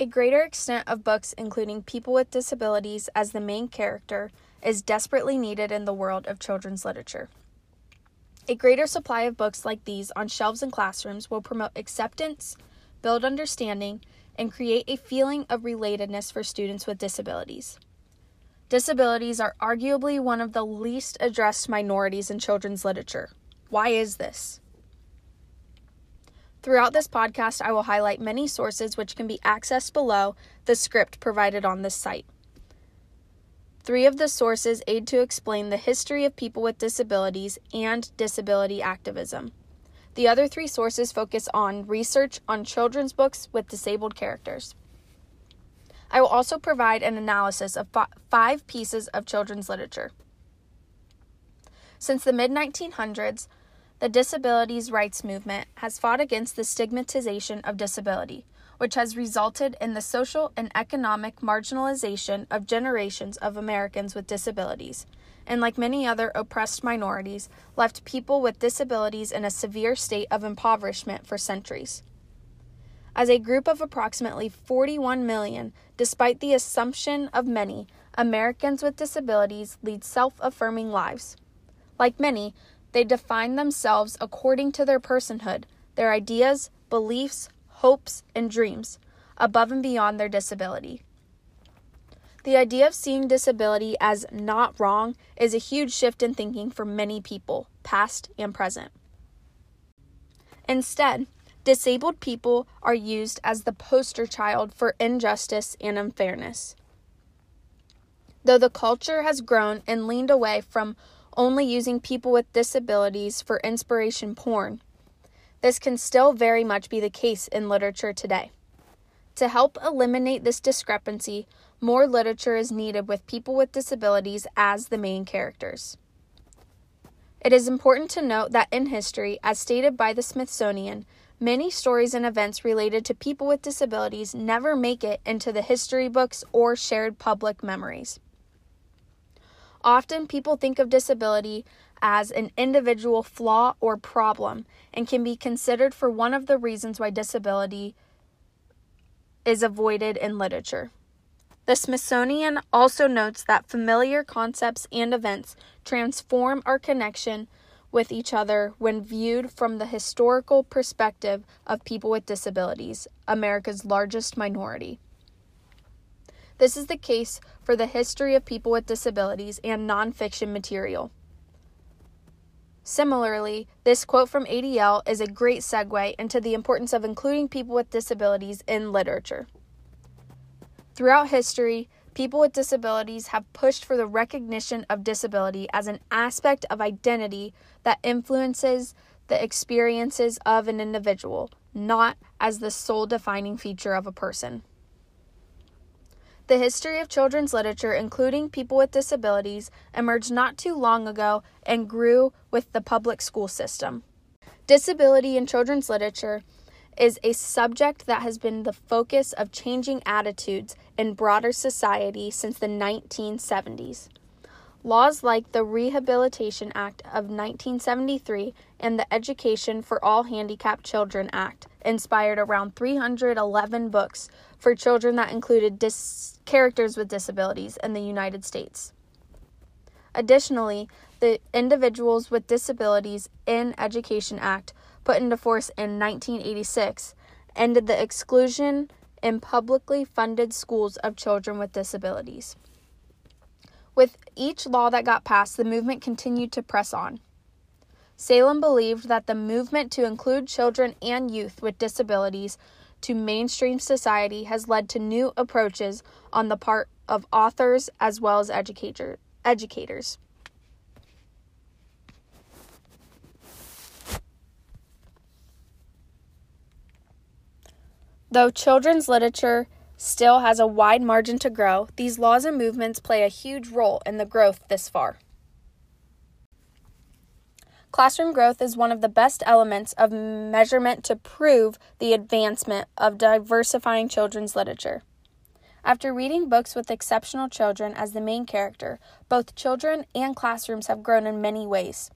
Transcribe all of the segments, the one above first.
A greater extent of books including people with disabilities as the main character is desperately needed in the world of children's literature. A greater supply of books like these on shelves in classrooms will promote acceptance, build understanding, and create a feeling of relatedness for students with disabilities. Disabilities are arguably one of the least addressed minorities in children's literature. Why is this? Throughout this podcast, I will highlight many sources which can be accessed below the script provided on this site. Three of the sources aid to explain the history of people with disabilities and disability activism. The other three sources focus on research on children's books with disabled characters. I will also provide an analysis of five pieces of children's literature. Since the mid 1900s, the disabilities rights movement has fought against the stigmatization of disability, which has resulted in the social and economic marginalization of generations of Americans with disabilities, and like many other oppressed minorities, left people with disabilities in a severe state of impoverishment for centuries. As a group of approximately 41 million, despite the assumption of many, Americans with disabilities lead self affirming lives. Like many, they define themselves according to their personhood, their ideas, beliefs, hopes, and dreams, above and beyond their disability. The idea of seeing disability as not wrong is a huge shift in thinking for many people, past and present. Instead, Disabled people are used as the poster child for injustice and unfairness. Though the culture has grown and leaned away from only using people with disabilities for inspiration porn, this can still very much be the case in literature today. To help eliminate this discrepancy, more literature is needed with people with disabilities as the main characters. It is important to note that in history, as stated by the Smithsonian, Many stories and events related to people with disabilities never make it into the history books or shared public memories. Often, people think of disability as an individual flaw or problem and can be considered for one of the reasons why disability is avoided in literature. The Smithsonian also notes that familiar concepts and events transform our connection with each other when viewed from the historical perspective of people with disabilities, America's largest minority. This is the case for the history of people with disabilities and nonfiction material. Similarly, this quote from ADL is a great segue into the importance of including people with disabilities in literature. Throughout history, people with disabilities have pushed for the recognition of disability as an aspect of identity that influences the experiences of an individual, not as the sole defining feature of a person. The history of children's literature, including people with disabilities, emerged not too long ago and grew with the public school system. Disability in children's literature is a subject that has been the focus of changing attitudes in broader society since the 1970s. Laws like the Rehabilitation Act of 1973 and the Education for All Handicapped Children Act inspired around 311 books for children that included dis- characters with disabilities in the United States. Additionally, the Individuals with Disabilities in Education Act put into force in 1986, ended the exclusion in publicly funded schools of children with disabilities. With each law that got passed, the movement continued to press on. Salem believed that the movement to include children and youth with disabilities to mainstream society has led to new approaches on the part of authors as well as educator, educators. Though children's literature still has a wide margin to grow, these laws and movements play a huge role in the growth this far. Classroom growth is one of the best elements of measurement to prove the advancement of diversifying children's literature. After reading books with exceptional children as the main character, both children and classrooms have grown in many ways.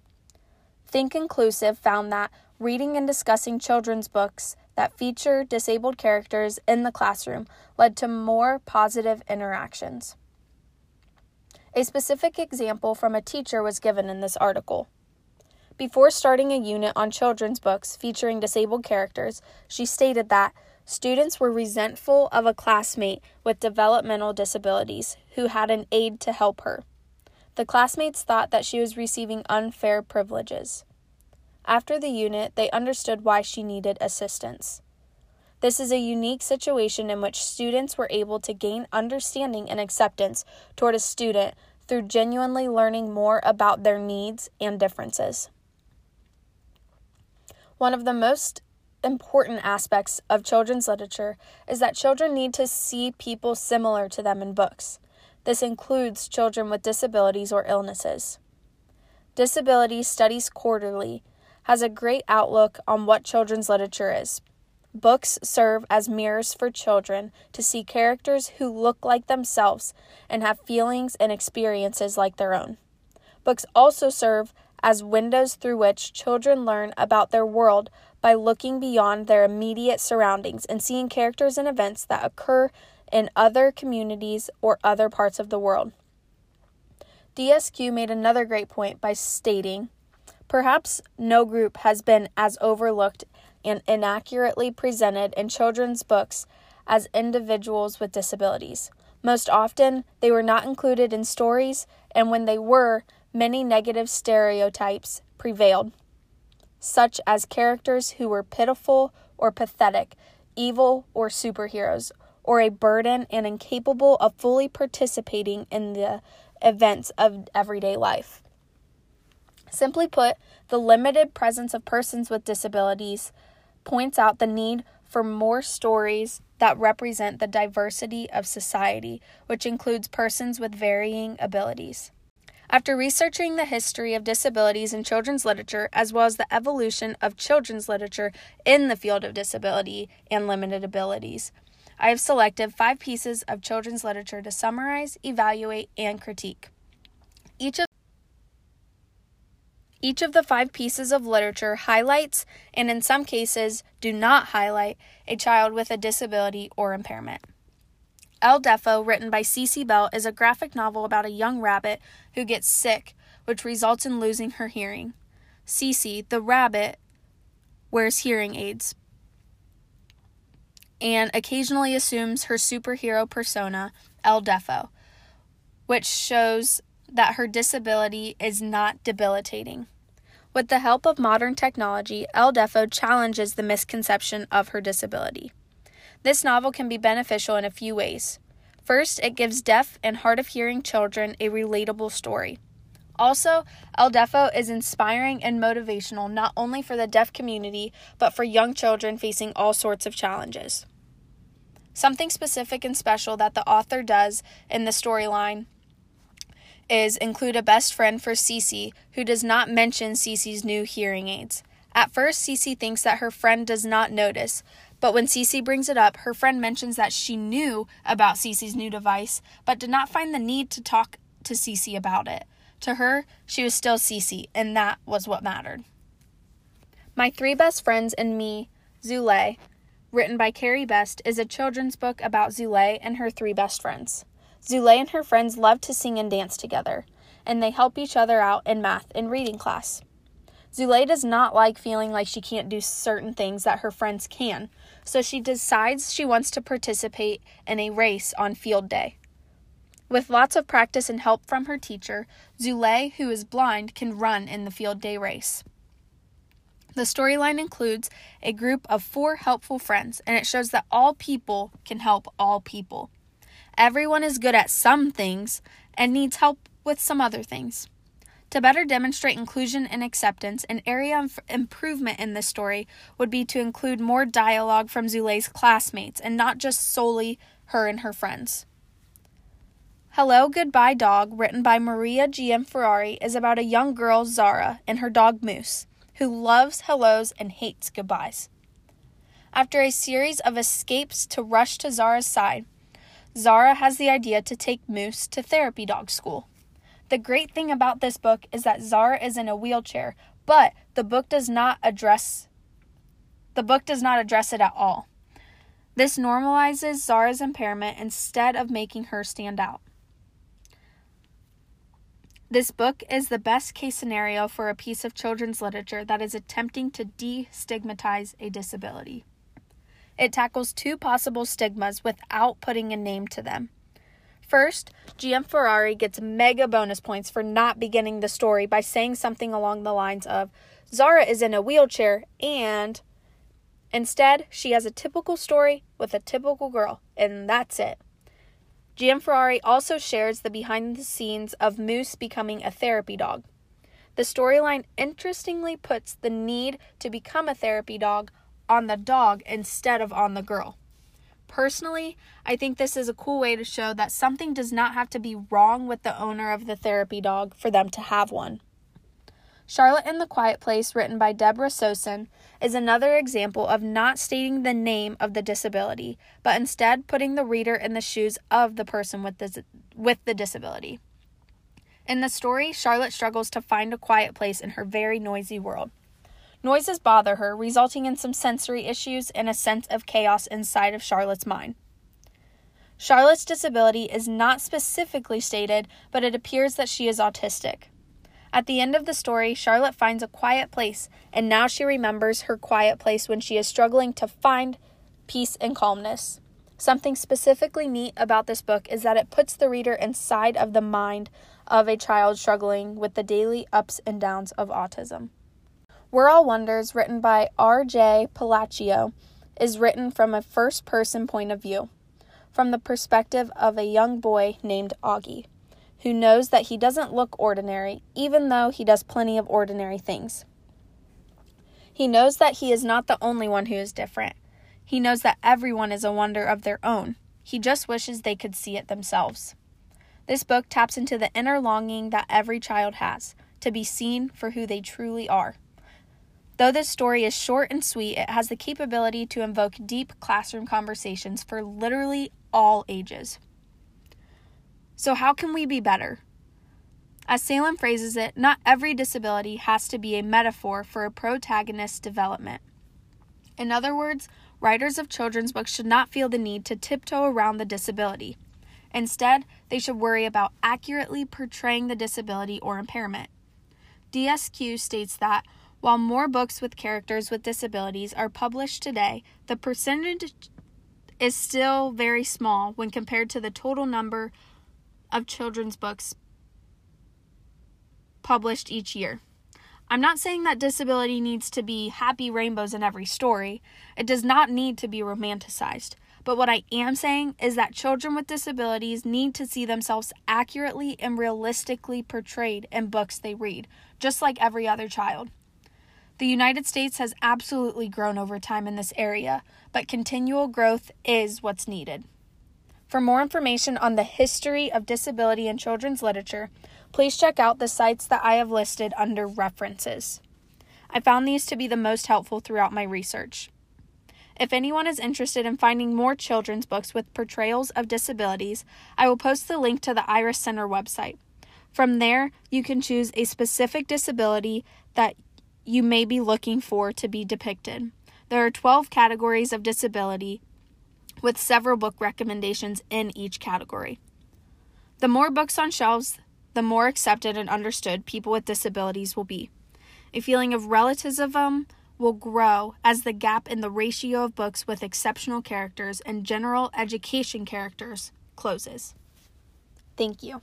Think Inclusive found that reading and discussing children's books that feature disabled characters in the classroom led to more positive interactions. A specific example from a teacher was given in this article. Before starting a unit on children's books featuring disabled characters, she stated that students were resentful of a classmate with developmental disabilities who had an aide to help her. The classmates thought that she was receiving unfair privileges. After the unit, they understood why she needed assistance. This is a unique situation in which students were able to gain understanding and acceptance toward a student through genuinely learning more about their needs and differences. One of the most important aspects of children's literature is that children need to see people similar to them in books. This includes children with disabilities or illnesses. Disability Studies Quarterly has a great outlook on what children's literature is. Books serve as mirrors for children to see characters who look like themselves and have feelings and experiences like their own. Books also serve as windows through which children learn about their world by looking beyond their immediate surroundings and seeing characters and events that occur in other communities or other parts of the world. DSQ made another great point by stating Perhaps no group has been as overlooked and inaccurately presented in children's books as individuals with disabilities. Most often, they were not included in stories, and when they were, many negative stereotypes prevailed, such as characters who were pitiful or pathetic, evil or superheroes, or a burden and incapable of fully participating in the events of everyday life. Simply put, the limited presence of persons with disabilities points out the need for more stories that represent the diversity of society, which includes persons with varying abilities. After researching the history of disabilities in children's literature, as well as the evolution of children's literature in the field of disability and limited abilities, I have selected five pieces of children's literature to summarize, evaluate, and critique. Each of each of the five pieces of literature highlights, and in some cases do not highlight, a child with a disability or impairment. El Deafo, written by Cece Bell, is a graphic novel about a young rabbit who gets sick, which results in losing her hearing. Cece, the rabbit, wears hearing aids and occasionally assumes her superhero persona, El Deafo, which shows that her disability is not debilitating. With the help of modern technology, El Deafo challenges the misconception of her disability. This novel can be beneficial in a few ways. First, it gives deaf and hard of hearing children a relatable story. Also, El Deafo is inspiring and motivational not only for the deaf community, but for young children facing all sorts of challenges. Something specific and special that the author does in the storyline is include a best friend for Cece who does not mention Cece's new hearing aids. At first, Cece thinks that her friend does not notice, but when Cece brings it up, her friend mentions that she knew about Cece's new device, but did not find the need to talk to Cece about it. To her, she was still Cece, and that was what mattered. My Three Best Friends and Me, Zulay, written by Carrie Best, is a children's book about Zulay and her three best friends. Zulay and her friends love to sing and dance together, and they help each other out in math and reading class. Zulay does not like feeling like she can't do certain things that her friends can, so she decides she wants to participate in a race on field day. With lots of practice and help from her teacher, Zulay, who is blind, can run in the field day race. The storyline includes a group of four helpful friends, and it shows that all people can help all people. Everyone is good at some things and needs help with some other things. To better demonstrate inclusion and acceptance, an area of improvement in this story would be to include more dialogue from Zulay's classmates and not just solely her and her friends. Hello, Goodbye Dog, written by Maria Gianferrari, is about a young girl, Zara, and her dog Moose, who loves hellos and hates goodbyes. After a series of escapes to rush to Zara's side, Zara has the idea to take Moose to therapy dog school. The great thing about this book is that Zara is in a wheelchair, but the book does not address The book does not address it at all. This normalizes Zara's impairment instead of making her stand out. This book is the best case scenario for a piece of children's literature that is attempting to destigmatize a disability. It tackles two possible stigmas without putting a name to them. First, Gianferrari gets mega bonus points for not beginning the story by saying something along the lines of Zara is in a wheelchair and instead she has a typical story with a typical girl, and that's it. Gianferrari also shares the behind the scenes of Moose becoming a therapy dog. The storyline interestingly puts the need to become a therapy dog on the dog instead of on the girl. Personally, I think this is a cool way to show that something does not have to be wrong with the owner of the therapy dog for them to have one. Charlotte in the Quiet Place, written by Deborah Sosin, is another example of not stating the name of the disability, but instead putting the reader in the shoes of the person with the, with the disability. In the story, Charlotte struggles to find a quiet place in her very noisy world. Noises bother her, resulting in some sensory issues and a sense of chaos inside of Charlotte's mind. Charlotte's disability is not specifically stated, but it appears that she is autistic. At the end of the story, Charlotte finds a quiet place, and now she remembers her quiet place when she is struggling to find peace and calmness. Something specifically neat about this book is that it puts the reader inside of the mind of a child struggling with the daily ups and downs of autism. We're All Wonders, written by R.J. Palacio, is written from a first person point of view, from the perspective of a young boy named Augie, who knows that he doesn't look ordinary, even though he does plenty of ordinary things. He knows that he is not the only one who is different. He knows that everyone is a wonder of their own. He just wishes they could see it themselves. This book taps into the inner longing that every child has to be seen for who they truly are. Though this story is short and sweet, it has the capability to invoke deep classroom conversations for literally all ages. So, how can we be better? As Salem phrases it, not every disability has to be a metaphor for a protagonist's development. In other words, writers of children's books should not feel the need to tiptoe around the disability. Instead, they should worry about accurately portraying the disability or impairment. DSQ states that while more books with characters with disabilities are published today, the percentage is still very small when compared to the total number of children's books published each year. I'm not saying that disability needs to be happy rainbows in every story. It does not need to be romanticized. But what I am saying is that children with disabilities need to see themselves accurately and realistically portrayed in books they read, just like every other child. The United States has absolutely grown over time in this area, but continual growth is what's needed. For more information on the history of disability in children's literature, please check out the sites that I have listed under references. I found these to be the most helpful throughout my research. If anyone is interested in finding more children's books with portrayals of disabilities, I will post the link to the Iris Center website. From there, you can choose a specific disability that you may be looking for to be depicted. There are 12 categories of disability, with several book recommendations in each category. The more books on shelves, the more accepted and understood people with disabilities will be. A feeling of relativism will grow as the gap in the ratio of books with exceptional characters and general education characters closes. Thank you.